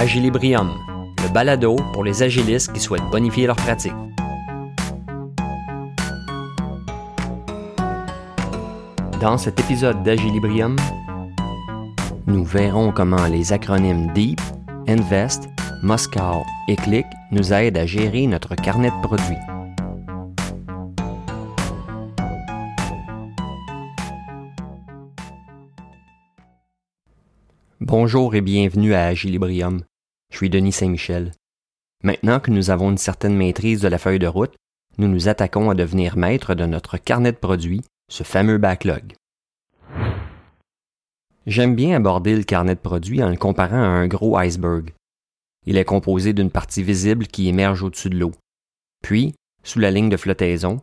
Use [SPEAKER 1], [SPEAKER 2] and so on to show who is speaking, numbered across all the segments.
[SPEAKER 1] Agilibrium, le balado pour les agilistes qui souhaitent bonifier leur pratique. Dans cet épisode d'Agilibrium, nous verrons comment les acronymes DEEP, Invest, Moscow et Click nous aident à gérer notre carnet de produits. Bonjour et bienvenue à Agilibrium. Je suis Denis Saint-Michel. Maintenant que nous avons une certaine maîtrise de la feuille de route, nous nous attaquons à devenir maître de notre carnet de produits, ce fameux backlog. J'aime bien aborder le carnet de produits en le comparant à un gros iceberg. Il est composé d'une partie visible qui émerge au-dessus de l'eau. Puis, sous la ligne de flottaison,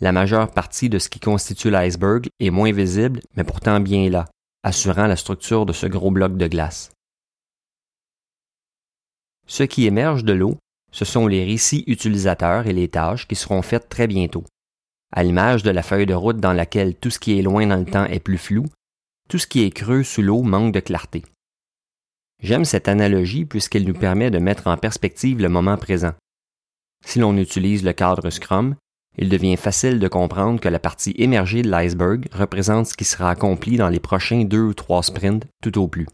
[SPEAKER 1] la majeure partie de ce qui constitue l'iceberg est moins visible, mais pourtant bien là, assurant la structure de ce gros bloc de glace. Ce qui émerge de l'eau, ce sont les récits utilisateurs et les tâches qui seront faites très bientôt. À l'image de la feuille de route dans laquelle tout ce qui est loin dans le temps est plus flou, tout ce qui est creux sous l'eau manque de clarté. J'aime cette analogie puisqu'elle nous permet de mettre en perspective le moment présent. Si l'on utilise le cadre Scrum, il devient facile de comprendre que la partie émergée de l'iceberg représente ce qui sera accompli dans les prochains deux ou trois sprints tout au plus.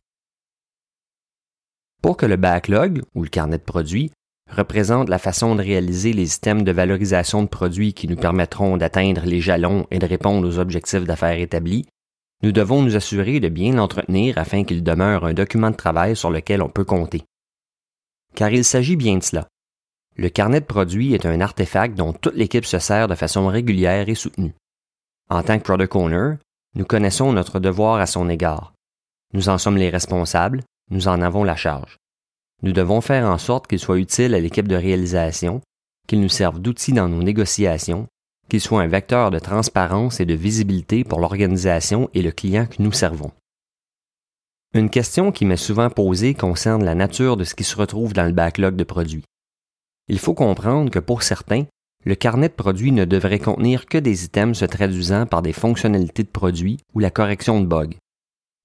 [SPEAKER 1] Pour que le backlog, ou le carnet de produits, représente la façon de réaliser les systèmes de valorisation de produits qui nous permettront d'atteindre les jalons et de répondre aux objectifs d'affaires établis, nous devons nous assurer de bien l'entretenir afin qu'il demeure un document de travail sur lequel on peut compter. Car il s'agit bien de cela. Le carnet de produits est un artefact dont toute l'équipe se sert de façon régulière et soutenue. En tant que product owner, nous connaissons notre devoir à son égard. Nous en sommes les responsables, nous en avons la charge. Nous devons faire en sorte qu'il soit utile à l'équipe de réalisation, qu'il nous serve d'outil dans nos négociations, qu'il soit un vecteur de transparence et de visibilité pour l'organisation et le client que nous servons. Une question qui m'est souvent posée concerne la nature de ce qui se retrouve dans le backlog de produits. Il faut comprendre que pour certains, le carnet de produits ne devrait contenir que des items se traduisant par des fonctionnalités de produits ou la correction de bugs.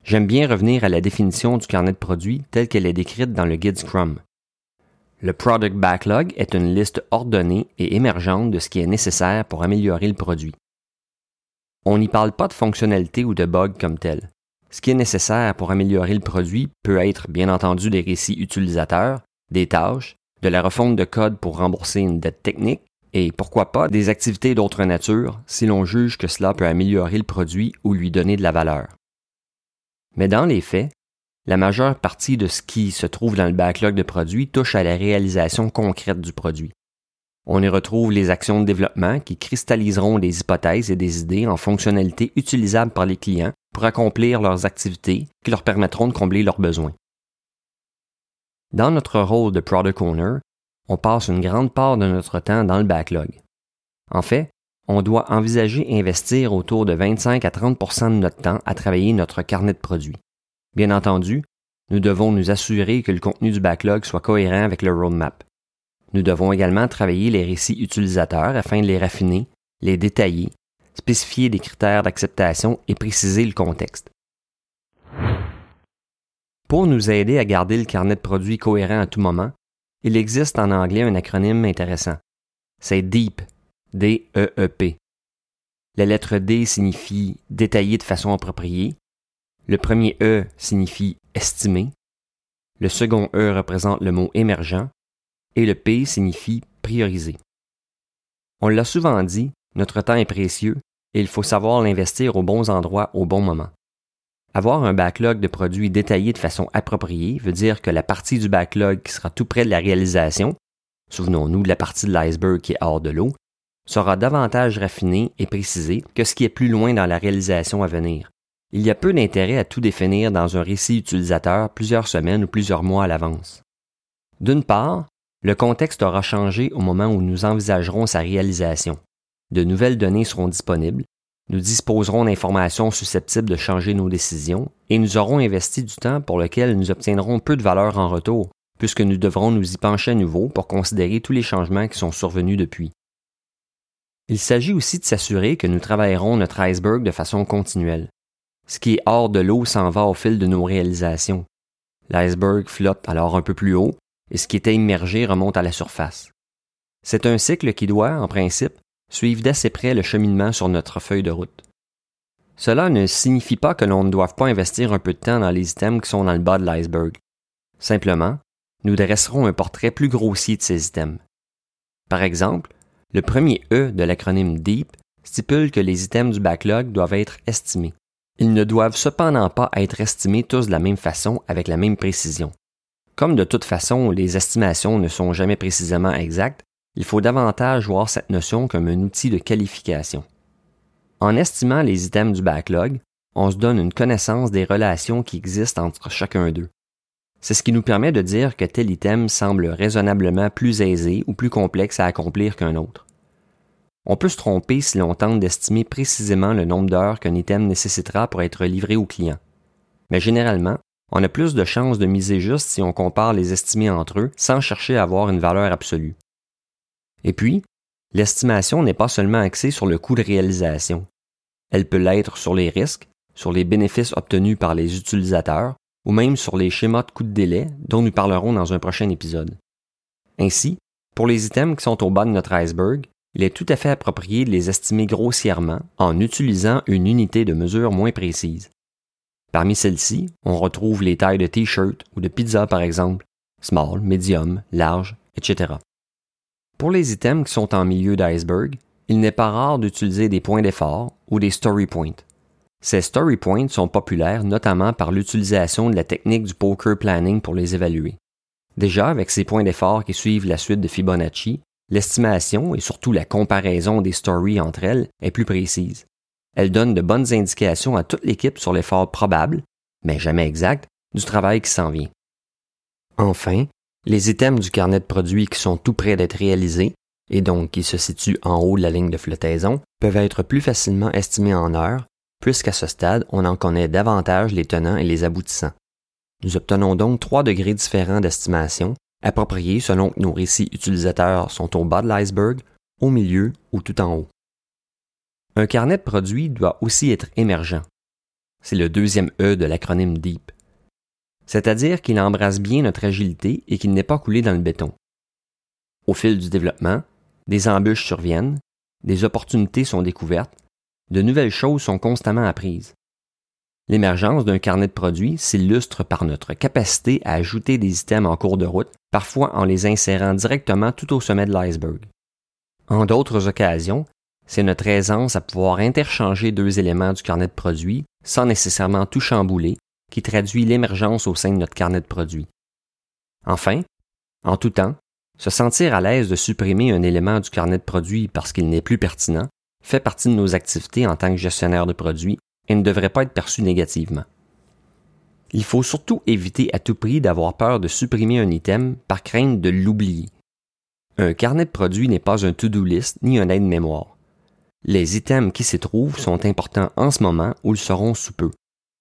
[SPEAKER 1] J'aime bien revenir à la définition du carnet de produits telle qu'elle est décrite dans le guide Scrum. Le Product Backlog est une liste ordonnée et émergente de ce qui est nécessaire pour améliorer le produit. On n'y parle pas de fonctionnalités ou de bugs comme tel. Ce qui est nécessaire pour améliorer le produit peut être bien entendu des récits utilisateurs, des tâches, de la refonte de code pour rembourser une dette technique, et pourquoi pas des activités d'autre nature si l'on juge que cela peut améliorer le produit ou lui donner de la valeur. Mais dans les faits, la majeure partie de ce qui se trouve dans le backlog de produits touche à la réalisation concrète du produit. On y retrouve les actions de développement qui cristalliseront des hypothèses et des idées en fonctionnalités utilisables par les clients pour accomplir leurs activités qui leur permettront de combler leurs besoins. Dans notre rôle de product owner, on passe une grande part de notre temps dans le backlog. En fait, on doit envisager investir autour de 25 à 30% de notre temps à travailler notre carnet de produits. Bien entendu, nous devons nous assurer que le contenu du backlog soit cohérent avec le roadmap. Nous devons également travailler les récits utilisateurs afin de les raffiner, les détailler, spécifier des critères d'acceptation et préciser le contexte. Pour nous aider à garder le carnet de produits cohérent à tout moment, il existe en anglais un acronyme intéressant. C'est DEEP, D-E-E-P. La lettre D signifie détailler de façon appropriée. Le premier E signifie estimer. Le second E représente le mot émergent. Et le P signifie prioriser. On l'a souvent dit, notre temps est précieux et il faut savoir l'investir aux bons endroits au bon moment. Avoir un backlog de produits détaillé de façon appropriée veut dire que la partie du backlog qui sera tout près de la réalisation, souvenons-nous de la partie de l'iceberg qui est hors de l'eau, sera davantage raffinée et précisée que ce qui est plus loin dans la réalisation à venir. Il y a peu d'intérêt à tout définir dans un récit utilisateur plusieurs semaines ou plusieurs mois à l'avance. D'une part, le contexte aura changé au moment où nous envisagerons sa réalisation. De nouvelles données seront disponibles nous disposerons d'informations susceptibles de changer nos décisions et nous aurons investi du temps pour lequel nous obtiendrons peu de valeur en retour, puisque nous devrons nous y pencher à nouveau pour considérer tous les changements qui sont survenus depuis. Il s'agit aussi de s'assurer que nous travaillerons notre iceberg de façon continuelle. Ce qui est hors de l'eau s'en va au fil de nos réalisations. L'iceberg flotte alors un peu plus haut et ce qui était immergé remonte à la surface. C'est un cycle qui doit, en principe, suivre d'assez près le cheminement sur notre feuille de route. Cela ne signifie pas que l'on ne doive pas investir un peu de temps dans les items qui sont dans le bas de l'iceberg. Simplement, nous dresserons un portrait plus grossier de ces items. Par exemple, le premier E de l'acronyme DEEP stipule que les items du backlog doivent être estimés. Ils ne doivent cependant pas être estimés tous de la même façon avec la même précision. Comme de toute façon les estimations ne sont jamais précisément exactes, il faut davantage voir cette notion comme un outil de qualification. En estimant les items du backlog, on se donne une connaissance des relations qui existent entre chacun d'eux. C'est ce qui nous permet de dire que tel item semble raisonnablement plus aisé ou plus complexe à accomplir qu'un autre. On peut se tromper si l'on tente d'estimer précisément le nombre d'heures qu'un item nécessitera pour être livré au client. Mais généralement, on a plus de chances de miser juste si on compare les estimés entre eux sans chercher à avoir une valeur absolue. Et puis, l'estimation n'est pas seulement axée sur le coût de réalisation. Elle peut l'être sur les risques, sur les bénéfices obtenus par les utilisateurs ou même sur les schémas de coût de délai dont nous parlerons dans un prochain épisode. Ainsi, pour les items qui sont au bas de notre iceberg, il est tout à fait approprié de les estimer grossièrement en utilisant une unité de mesure moins précise. Parmi celles-ci, on retrouve les tailles de t-shirt ou de pizza par exemple, small, medium, large, etc. Pour les items qui sont en milieu d'iceberg, il n'est pas rare d'utiliser des points d'effort ou des story points. Ces story points sont populaires notamment par l'utilisation de la technique du poker planning pour les évaluer. Déjà, avec ces points d'effort qui suivent la suite de Fibonacci, l'estimation et surtout la comparaison des stories entre elles est plus précise. Elle donne de bonnes indications à toute l'équipe sur l'effort probable, mais jamais exact, du travail qui s'en vient. Enfin, les items du carnet de produits qui sont tout près d'être réalisés, et donc qui se situent en haut de la ligne de flottaison, peuvent être plus facilement estimés en heures puisqu'à ce stade, on en connaît davantage les tenants et les aboutissants. Nous obtenons donc trois degrés différents d'estimation, appropriés selon que nos récits utilisateurs sont au bas de l'iceberg, au milieu ou tout en haut. Un carnet de produits doit aussi être émergent. C'est le deuxième E de l'acronyme DEEP. C'est-à-dire qu'il embrasse bien notre agilité et qu'il n'est pas coulé dans le béton. Au fil du développement, des embûches surviennent, des opportunités sont découvertes, de nouvelles choses sont constamment apprises. L'émergence d'un carnet de produits s'illustre par notre capacité à ajouter des items en cours de route, parfois en les insérant directement tout au sommet de l'iceberg. En d'autres occasions, c'est notre aisance à pouvoir interchanger deux éléments du carnet de produits sans nécessairement tout chambouler qui traduit l'émergence au sein de notre carnet de produits. Enfin, en tout temps, se sentir à l'aise de supprimer un élément du carnet de produits parce qu'il n'est plus pertinent fait partie de nos activités en tant que gestionnaire de produits et ne devrait pas être perçu négativement. Il faut surtout éviter à tout prix d'avoir peur de supprimer un item par crainte de l'oublier. Un carnet de produits n'est pas un to-do list ni un aide-mémoire. Les items qui s'y trouvent sont importants en ce moment ou le seront sous peu.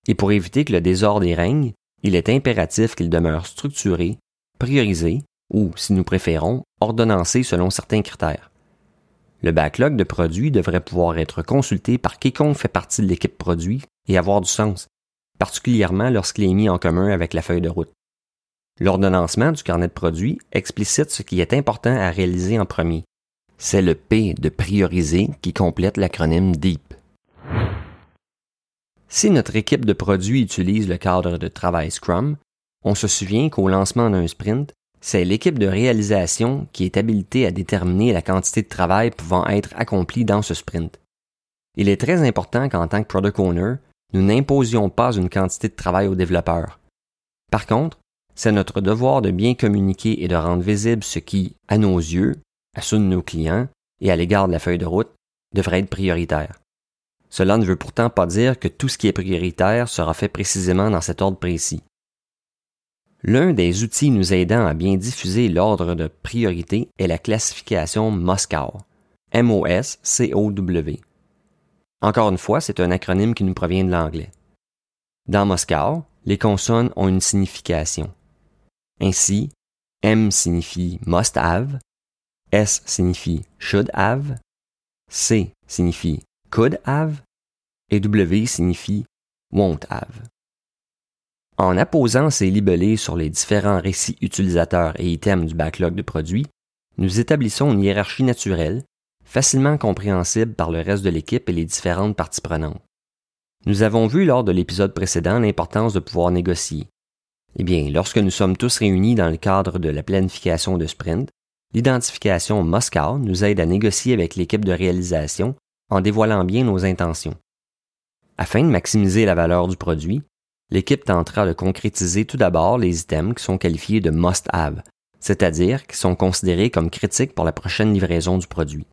[SPEAKER 1] Et pour éviter que le désordre y règne, il est impératif qu'ils demeurent structurés, priorisés ou, si nous préférons, ordonnancés selon certains critères. Le backlog de produits devrait pouvoir être consulté par quiconque fait partie de l'équipe produit et avoir du sens, particulièrement lorsqu'il est mis en commun avec la feuille de route. L'ordonnancement du carnet de produits explicite ce qui est important à réaliser en premier. C'est le P de prioriser qui complète l'acronyme DEEP. Si notre équipe de produits utilise le cadre de travail Scrum, on se souvient qu'au lancement d'un sprint, c'est l'équipe de réalisation qui est habilitée à déterminer la quantité de travail pouvant être accompli dans ce sprint. Il est très important qu'en tant que product owner, nous n'imposions pas une quantité de travail aux développeurs. Par contre, c'est notre devoir de bien communiquer et de rendre visible ce qui, à nos yeux, à ceux de nos clients et à l'égard de la feuille de route, devrait être prioritaire. Cela ne veut pourtant pas dire que tout ce qui est prioritaire sera fait précisément dans cet ordre précis. L'un des outils nous aidant à bien diffuser l'ordre de priorité est la classification Moscow. M-O-S-C-O-W. Encore une fois, c'est un acronyme qui nous provient de l'anglais. Dans Moscow, les consonnes ont une signification. Ainsi, M signifie must have, S signifie should have, C signifie could have et W signifie won't have. En apposant ces libellés sur les différents récits utilisateurs et items du backlog de produits, nous établissons une hiérarchie naturelle, facilement compréhensible par le reste de l'équipe et les différentes parties prenantes. Nous avons vu lors de l'épisode précédent l'importance de pouvoir négocier. Eh bien, lorsque nous sommes tous réunis dans le cadre de la planification de sprint, l'identification Moscow nous aide à négocier avec l'équipe de réalisation en dévoilant bien nos intentions. Afin de maximiser la valeur du produit, l'équipe tentera de concrétiser tout d'abord les items qui sont qualifiés de must-have, c'est-à-dire qui sont considérés comme critiques pour la prochaine livraison du produit.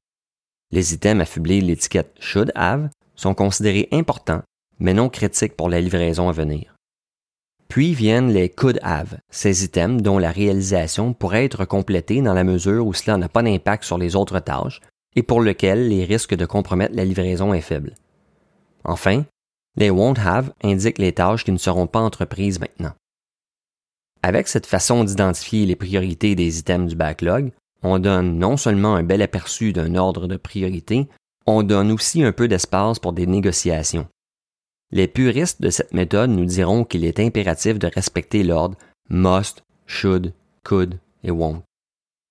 [SPEAKER 1] Les items affublés l'étiquette should have sont considérés importants, mais non critiques pour la livraison à venir. Puis viennent les could have, ces items dont la réalisation pourrait être complétée dans la mesure où cela n'a pas d'impact sur les autres tâches et pour lesquels les risques de compromettre la livraison est faible. Enfin, les won't have indiquent les tâches qui ne seront pas entreprises maintenant. Avec cette façon d'identifier les priorités des items du backlog, on donne non seulement un bel aperçu d'un ordre de priorité, on donne aussi un peu d'espace pour des négociations. Les puristes de cette méthode nous diront qu'il est impératif de respecter l'ordre must, should, could et won't.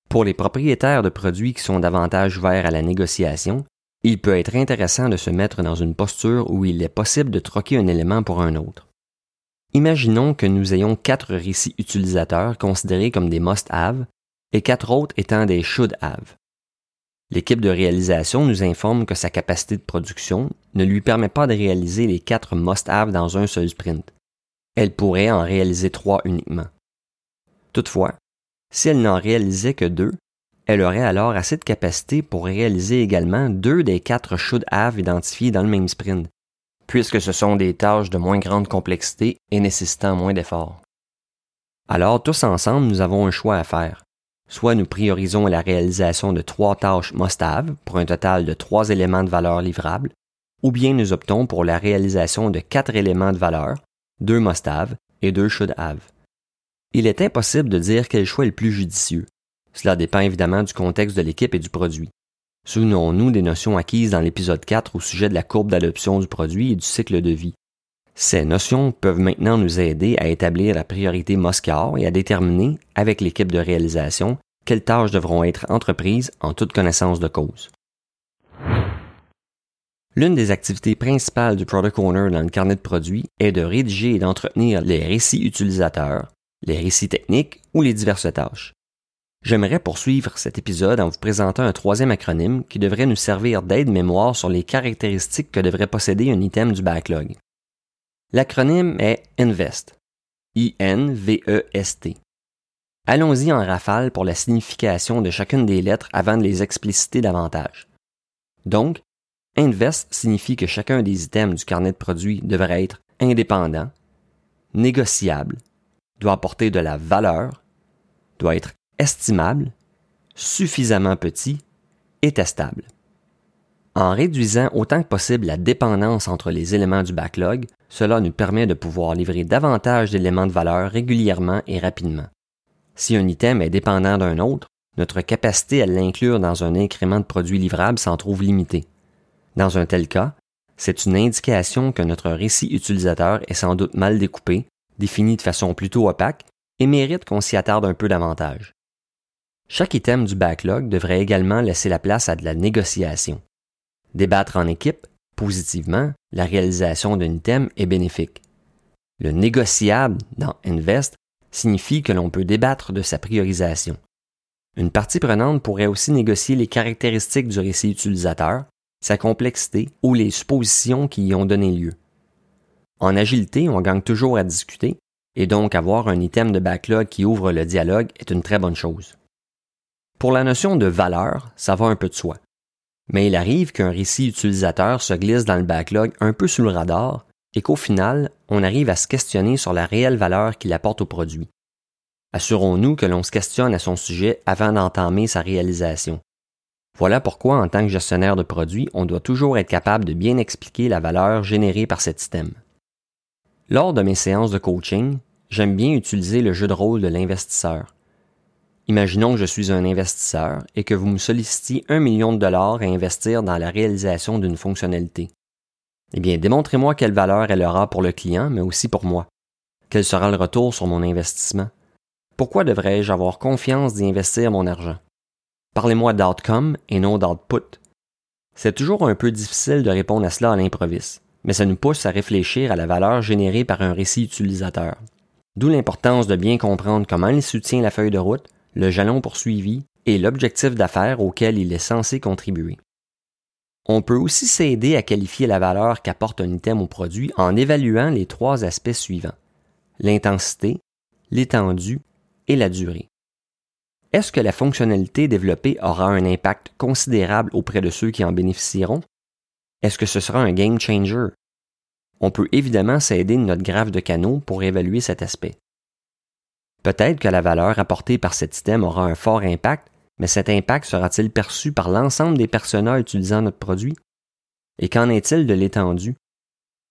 [SPEAKER 1] Pour les propriétaires de produits qui sont davantage ouverts à la négociation, il peut être intéressant de se mettre dans une posture où il est possible de troquer un élément pour un autre. Imaginons que nous ayons quatre récits utilisateurs considérés comme des must-have et quatre autres étant des should-have. L'équipe de réalisation nous informe que sa capacité de production ne lui permet pas de réaliser les quatre must-have dans un seul sprint. Elle pourrait en réaliser trois uniquement. Toutefois, si elle n'en réalisait que deux, elle aurait alors assez de capacité pour réaliser également deux des quatre should have identifiés dans le même sprint, puisque ce sont des tâches de moins grande complexité et nécessitant moins d'efforts. Alors, tous ensemble, nous avons un choix à faire. Soit nous priorisons la réalisation de trois tâches must-have pour un total de trois éléments de valeur livrables, ou bien nous optons pour la réalisation de quatre éléments de valeur, deux must-have et deux should-have. Il est impossible de dire quel choix est le plus judicieux, cela dépend évidemment du contexte de l'équipe et du produit. Souvenons-nous des notions acquises dans l'épisode 4 au sujet de la courbe d'adoption du produit et du cycle de vie. Ces notions peuvent maintenant nous aider à établir la priorité Moscar et à déterminer, avec l'équipe de réalisation, quelles tâches devront être entreprises en toute connaissance de cause. L'une des activités principales du Product Owner dans le carnet de produits est de rédiger et d'entretenir les récits utilisateurs, les récits techniques ou les diverses tâches. J'aimerais poursuivre cet épisode en vous présentant un troisième acronyme qui devrait nous servir d'aide-mémoire sur les caractéristiques que devrait posséder un item du backlog. L'acronyme est INVEST. I-N-V-E-S-T. Allons-y en rafale pour la signification de chacune des lettres avant de les expliciter davantage. Donc, INVEST signifie que chacun des items du carnet de produits devrait être indépendant, négociable, doit apporter de la valeur, doit être estimable, suffisamment petit et testable. En réduisant autant que possible la dépendance entre les éléments du backlog, cela nous permet de pouvoir livrer davantage d'éléments de valeur régulièrement et rapidement. Si un item est dépendant d'un autre, notre capacité à l'inclure dans un incrément de produits livrables s'en trouve limitée. Dans un tel cas, c'est une indication que notre récit utilisateur est sans doute mal découpé, défini de façon plutôt opaque et mérite qu'on s'y attarde un peu davantage. Chaque item du backlog devrait également laisser la place à de la négociation. Débattre en équipe, positivement, la réalisation d'un item est bénéfique. Le négociable dans Invest signifie que l'on peut débattre de sa priorisation. Une partie prenante pourrait aussi négocier les caractéristiques du récit utilisateur, sa complexité ou les suppositions qui y ont donné lieu. En agilité, on gagne toujours à discuter, et donc avoir un item de backlog qui ouvre le dialogue est une très bonne chose. Pour la notion de valeur, ça va un peu de soi. Mais il arrive qu'un récit utilisateur se glisse dans le backlog un peu sous le radar et qu'au final, on arrive à se questionner sur la réelle valeur qu'il apporte au produit. Assurons-nous que l'on se questionne à son sujet avant d'entamer sa réalisation. Voilà pourquoi, en tant que gestionnaire de produits, on doit toujours être capable de bien expliquer la valeur générée par cet système. Lors de mes séances de coaching, j'aime bien utiliser le jeu de rôle de l'investisseur. Imaginons que je suis un investisseur et que vous me sollicitiez un million de dollars à investir dans la réalisation d'une fonctionnalité. Eh bien, démontrez-moi quelle valeur elle aura pour le client, mais aussi pour moi. Quel sera le retour sur mon investissement? Pourquoi devrais-je avoir confiance d'y investir mon argent? Parlez-moi d'outcome et non d'output. C'est toujours un peu difficile de répondre à cela à l'improviste, mais ça nous pousse à réfléchir à la valeur générée par un récit utilisateur. D'où l'importance de bien comprendre comment il soutient la feuille de route, le jalon poursuivi et l'objectif d'affaires auquel il est censé contribuer. On peut aussi s'aider à qualifier la valeur qu'apporte un item au produit en évaluant les trois aspects suivants l'intensité, l'étendue et la durée. Est-ce que la fonctionnalité développée aura un impact considérable auprès de ceux qui en bénéficieront? Est-ce que ce sera un game changer? On peut évidemment s'aider de notre graphe de canaux pour évaluer cet aspect. Peut-être que la valeur apportée par cet item aura un fort impact, mais cet impact sera-t-il perçu par l'ensemble des personnes utilisant notre produit? Et qu'en est-il de l'étendue?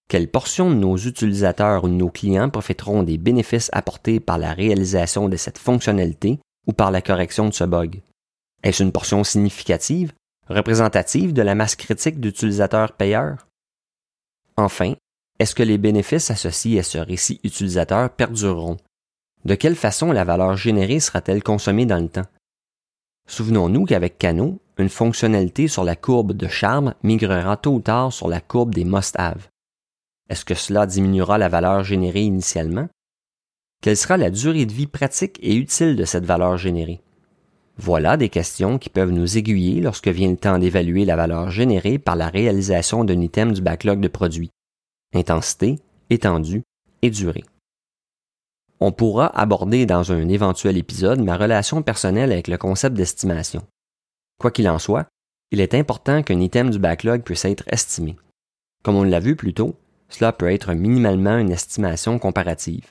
[SPEAKER 1] Quelle portion de nos utilisateurs ou de nos clients profiteront des bénéfices apportés par la réalisation de cette fonctionnalité ou par la correction de ce bug? Est-ce une portion significative, représentative de la masse critique d'utilisateurs payeurs? Enfin, est-ce que les bénéfices associés à ce récit utilisateur perdureront? De quelle façon la valeur générée sera-t-elle consommée dans le temps? Souvenons-nous qu'avec Cano, une fonctionnalité sur la courbe de charme migrera tôt ou tard sur la courbe des must-have. Est-ce que cela diminuera la valeur générée initialement? Quelle sera la durée de vie pratique et utile de cette valeur générée? Voilà des questions qui peuvent nous aiguiller lorsque vient le temps d'évaluer la valeur générée par la réalisation d'un item du backlog de produits. Intensité, étendue et durée. On pourra aborder dans un éventuel épisode ma relation personnelle avec le concept d'estimation. Quoi qu'il en soit, il est important qu'un item du backlog puisse être estimé. Comme on l'a vu plus tôt, cela peut être minimalement une estimation comparative.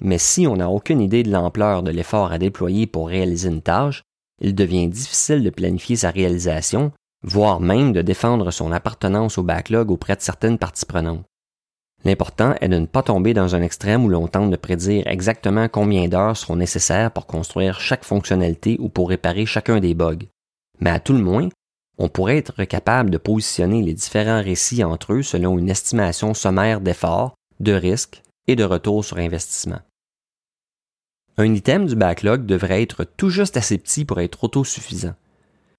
[SPEAKER 1] Mais si on n'a aucune idée de l'ampleur de l'effort à déployer pour réaliser une tâche, il devient difficile de planifier sa réalisation, voire même de défendre son appartenance au backlog auprès de certaines parties prenantes. L'important est de ne pas tomber dans un extrême où l'on tente de prédire exactement combien d'heures seront nécessaires pour construire chaque fonctionnalité ou pour réparer chacun des bugs. Mais à tout le moins, on pourrait être capable de positionner les différents récits entre eux selon une estimation sommaire d'efforts, de risques et de retour sur investissement. Un item du backlog devrait être tout juste assez petit pour être autosuffisant.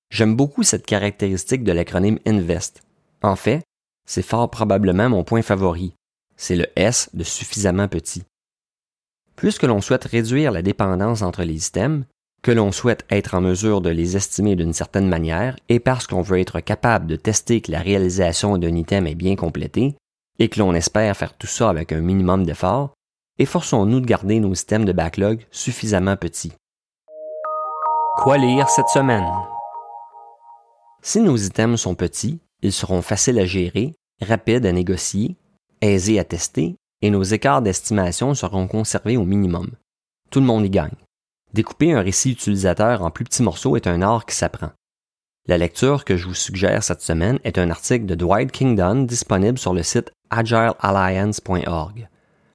[SPEAKER 1] J'aime beaucoup cette caractéristique de l'acronyme INVEST. En fait, c'est fort probablement mon point favori. C'est le S de suffisamment petit. Puisque l'on souhaite réduire la dépendance entre les items, que l'on souhaite être en mesure de les estimer d'une certaine manière et parce qu'on veut être capable de tester que la réalisation d'un item est bien complétée et que l'on espère faire tout ça avec un minimum d'effort, efforçons-nous de garder nos systèmes de backlog suffisamment petits. Quoi lire cette semaine? Si nos items sont petits, ils seront faciles à gérer, rapides à négocier, aisés à tester et nos écarts d'estimation seront conservés au minimum. Tout le monde y gagne. Découper un récit utilisateur en plus petits morceaux est un art qui s'apprend. La lecture que je vous suggère cette semaine est un article de Dwight Kingdon disponible sur le site agilealliance.org.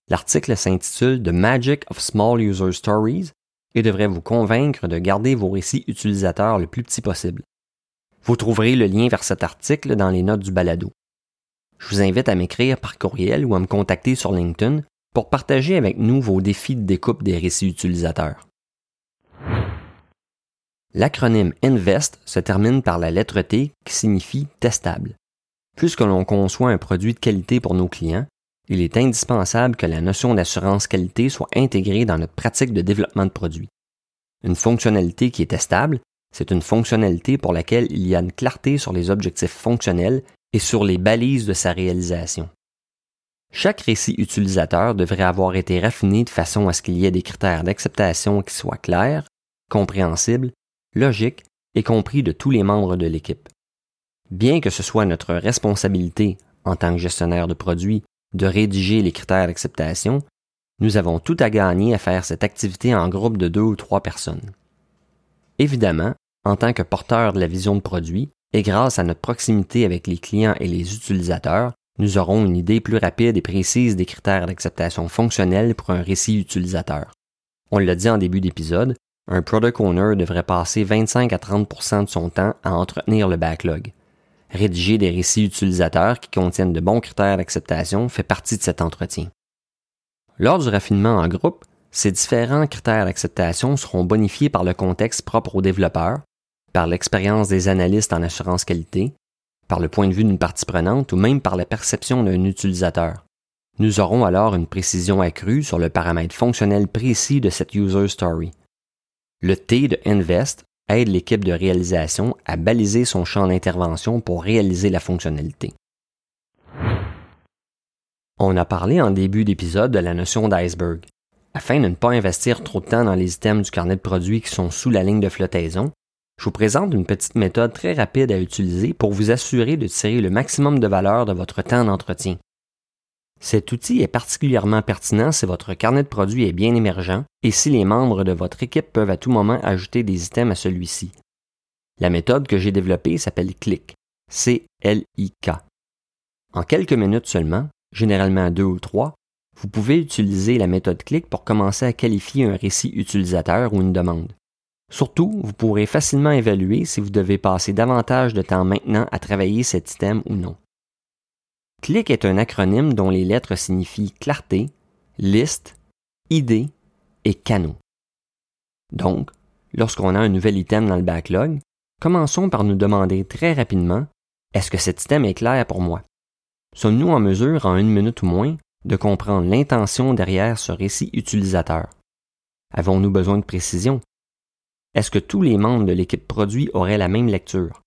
[SPEAKER 1] L'article s'intitule The Magic of Small User Stories et devrait vous convaincre de garder vos récits utilisateurs le plus petit possible. Vous trouverez le lien vers cet article dans les notes du balado. Je vous invite à m'écrire par courriel ou à me contacter sur LinkedIn pour partager avec nous vos défis de découpe des récits utilisateurs. L'acronyme INVEST se termine par la lettre T qui signifie testable. Puisque l'on conçoit un produit de qualité pour nos clients, il est indispensable que la notion d'assurance qualité soit intégrée dans notre pratique de développement de produits. Une fonctionnalité qui est testable, c'est une fonctionnalité pour laquelle il y a une clarté sur les objectifs fonctionnels et sur les balises de sa réalisation. Chaque récit utilisateur devrait avoir été raffiné de façon à ce qu'il y ait des critères d'acceptation qui soient clairs, compréhensibles logique et compris de tous les membres de l'équipe. Bien que ce soit notre responsabilité, en tant que gestionnaire de produits, de rédiger les critères d'acceptation, nous avons tout à gagner à faire cette activité en groupe de deux ou trois personnes. Évidemment, en tant que porteur de la vision de produit, et grâce à notre proximité avec les clients et les utilisateurs, nous aurons une idée plus rapide et précise des critères d'acceptation fonctionnels pour un récit utilisateur. On l'a dit en début d'épisode, un product owner devrait passer 25 à 30% de son temps à entretenir le backlog. Rédiger des récits utilisateurs qui contiennent de bons critères d'acceptation fait partie de cet entretien. Lors du raffinement en groupe, ces différents critères d'acceptation seront bonifiés par le contexte propre aux développeurs, par l'expérience des analystes en assurance qualité, par le point de vue d'une partie prenante ou même par la perception d'un utilisateur. Nous aurons alors une précision accrue sur le paramètre fonctionnel précis de cette user story. Le T de Invest aide l'équipe de réalisation à baliser son champ d'intervention pour réaliser la fonctionnalité. On a parlé en début d'épisode de la notion d'iceberg. Afin de ne pas investir trop de temps dans les items du carnet de produits qui sont sous la ligne de flottaison, je vous présente une petite méthode très rapide à utiliser pour vous assurer de tirer le maximum de valeur de votre temps d'entretien. Cet outil est particulièrement pertinent si votre carnet de produits est bien émergent et si les membres de votre équipe peuvent à tout moment ajouter des items à celui-ci. La méthode que j'ai développée s'appelle CLIC, C-L-I-K. En quelques minutes seulement, généralement deux ou trois, vous pouvez utiliser la méthode clic pour commencer à qualifier un récit utilisateur ou une demande. Surtout, vous pourrez facilement évaluer si vous devez passer davantage de temps maintenant à travailler cet item ou non. CLIC est un acronyme dont les lettres signifient clarté, liste, idée et canot. Donc, lorsqu'on a un nouvel item dans le backlog, commençons par nous demander très rapidement est-ce que cet item est clair pour moi? Sommes-nous en mesure, en une minute ou moins, de comprendre l'intention derrière ce récit utilisateur? Avons-nous besoin de précision? Est-ce que tous les membres de l'équipe produit auraient la même lecture?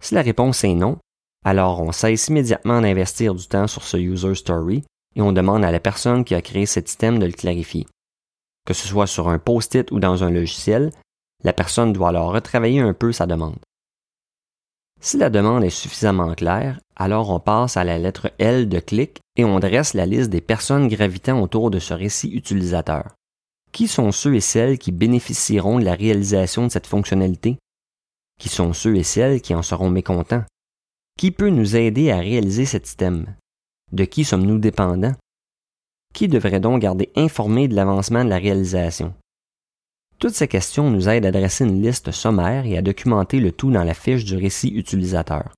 [SPEAKER 1] Si la réponse est non, alors on cesse immédiatement d'investir du temps sur ce user story et on demande à la personne qui a créé cet item de le clarifier. Que ce soit sur un post-it ou dans un logiciel, la personne doit alors retravailler un peu sa demande. Si la demande est suffisamment claire, alors on passe à la lettre L de clic et on dresse la liste des personnes gravitant autour de ce récit utilisateur. Qui sont ceux et celles qui bénéficieront de la réalisation de cette fonctionnalité? Qui sont ceux et celles qui en seront mécontents? Qui peut nous aider à réaliser cet système? De qui sommes-nous dépendants? Qui devrait donc garder informé de l'avancement de la réalisation? Toutes ces questions nous aident à dresser une liste sommaire et à documenter le tout dans la fiche du récit utilisateur.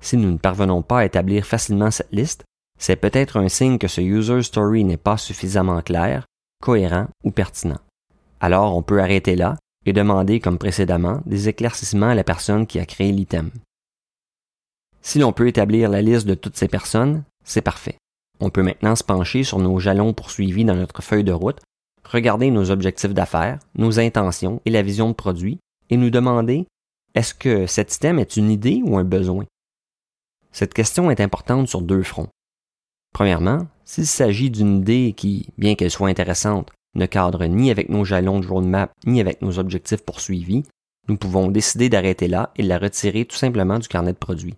[SPEAKER 1] Si nous ne parvenons pas à établir facilement cette liste, c'est peut-être un signe que ce user story n'est pas suffisamment clair, cohérent ou pertinent. Alors on peut arrêter là et demander, comme précédemment, des éclaircissements à la personne qui a créé l'item. Si l'on peut établir la liste de toutes ces personnes, c'est parfait. On peut maintenant se pencher sur nos jalons poursuivis dans notre feuille de route regarder nos objectifs d'affaires, nos intentions et la vision de produit et nous demander est-ce que cet système est une idée ou un besoin? Cette question est importante sur deux fronts. Premièrement, s'il s'agit d'une idée qui, bien qu'elle soit intéressante, ne cadre ni avec nos jalons de roadmap ni avec nos objectifs poursuivis, nous pouvons décider d'arrêter là et de la retirer tout simplement du carnet de produits.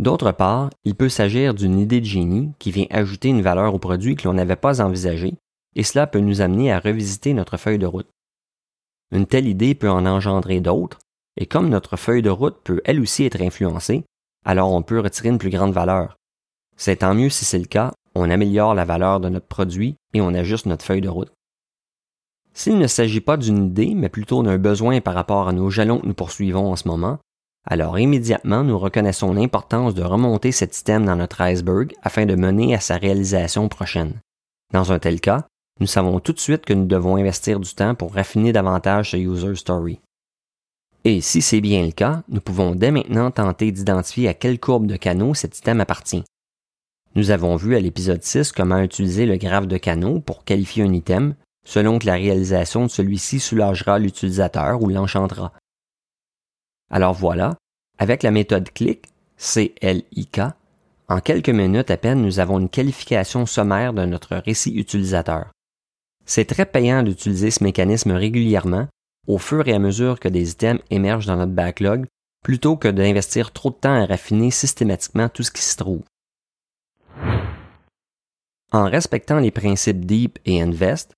[SPEAKER 1] D'autre part, il peut s'agir d'une idée de génie qui vient ajouter une valeur au produit que l'on n'avait pas envisagé et cela peut nous amener à revisiter notre feuille de route. Une telle idée peut en engendrer d'autres, et comme notre feuille de route peut elle aussi être influencée, alors on peut retirer une plus grande valeur. C'est tant mieux si c'est le cas, on améliore la valeur de notre produit et on ajuste notre feuille de route. S'il ne s'agit pas d'une idée, mais plutôt d'un besoin par rapport à nos jalons que nous poursuivons en ce moment, alors immédiatement nous reconnaissons l'importance de remonter cet système dans notre iceberg afin de mener à sa réalisation prochaine. Dans un tel cas, nous savons tout de suite que nous devons investir du temps pour raffiner davantage ce user story. Et si c'est bien le cas, nous pouvons dès maintenant tenter d'identifier à quelle courbe de canaux cet item appartient. Nous avons vu à l'épisode 6 comment utiliser le graphe de canaux pour qualifier un item, selon que la réalisation de celui-ci soulagera l'utilisateur ou l'enchantera. Alors voilà, avec la méthode CLIC, C-L-I-K, en quelques minutes à peine, nous avons une qualification sommaire de notre récit utilisateur. C'est très payant d'utiliser ce mécanisme régulièrement au fur et à mesure que des items émergent dans notre backlog, plutôt que d'investir trop de temps à raffiner systématiquement tout ce qui se trouve. En respectant les principes Deep et Invest,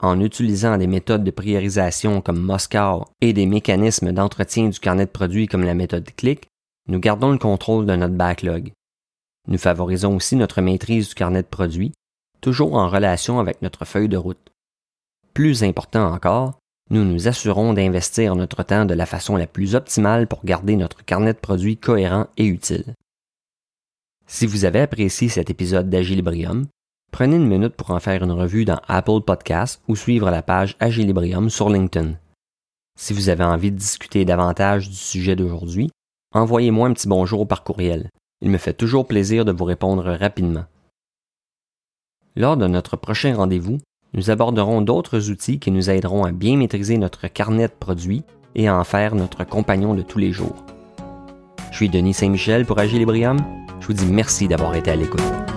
[SPEAKER 1] en utilisant des méthodes de priorisation comme Moscow et des mécanismes d'entretien du carnet de produits comme la méthode Click, nous gardons le contrôle de notre backlog. Nous favorisons aussi notre maîtrise du carnet de produits toujours en relation avec notre feuille de route. Plus important encore, nous nous assurons d'investir notre temps de la façon la plus optimale pour garder notre carnet de produits cohérent et utile. Si vous avez apprécié cet épisode d'Agilibrium, prenez une minute pour en faire une revue dans Apple Podcasts ou suivre la page Agilibrium sur LinkedIn. Si vous avez envie de discuter davantage du sujet d'aujourd'hui, envoyez-moi un petit bonjour par courriel. Il me fait toujours plaisir de vous répondre rapidement. Lors de notre prochain rendez-vous, nous aborderons d'autres outils qui nous aideront à bien maîtriser notre carnet de produits et à en faire notre compagnon de tous les jours. Je suis Denis Saint-Michel pour Agilibrium. Je vous dis merci d'avoir été à l'écoute.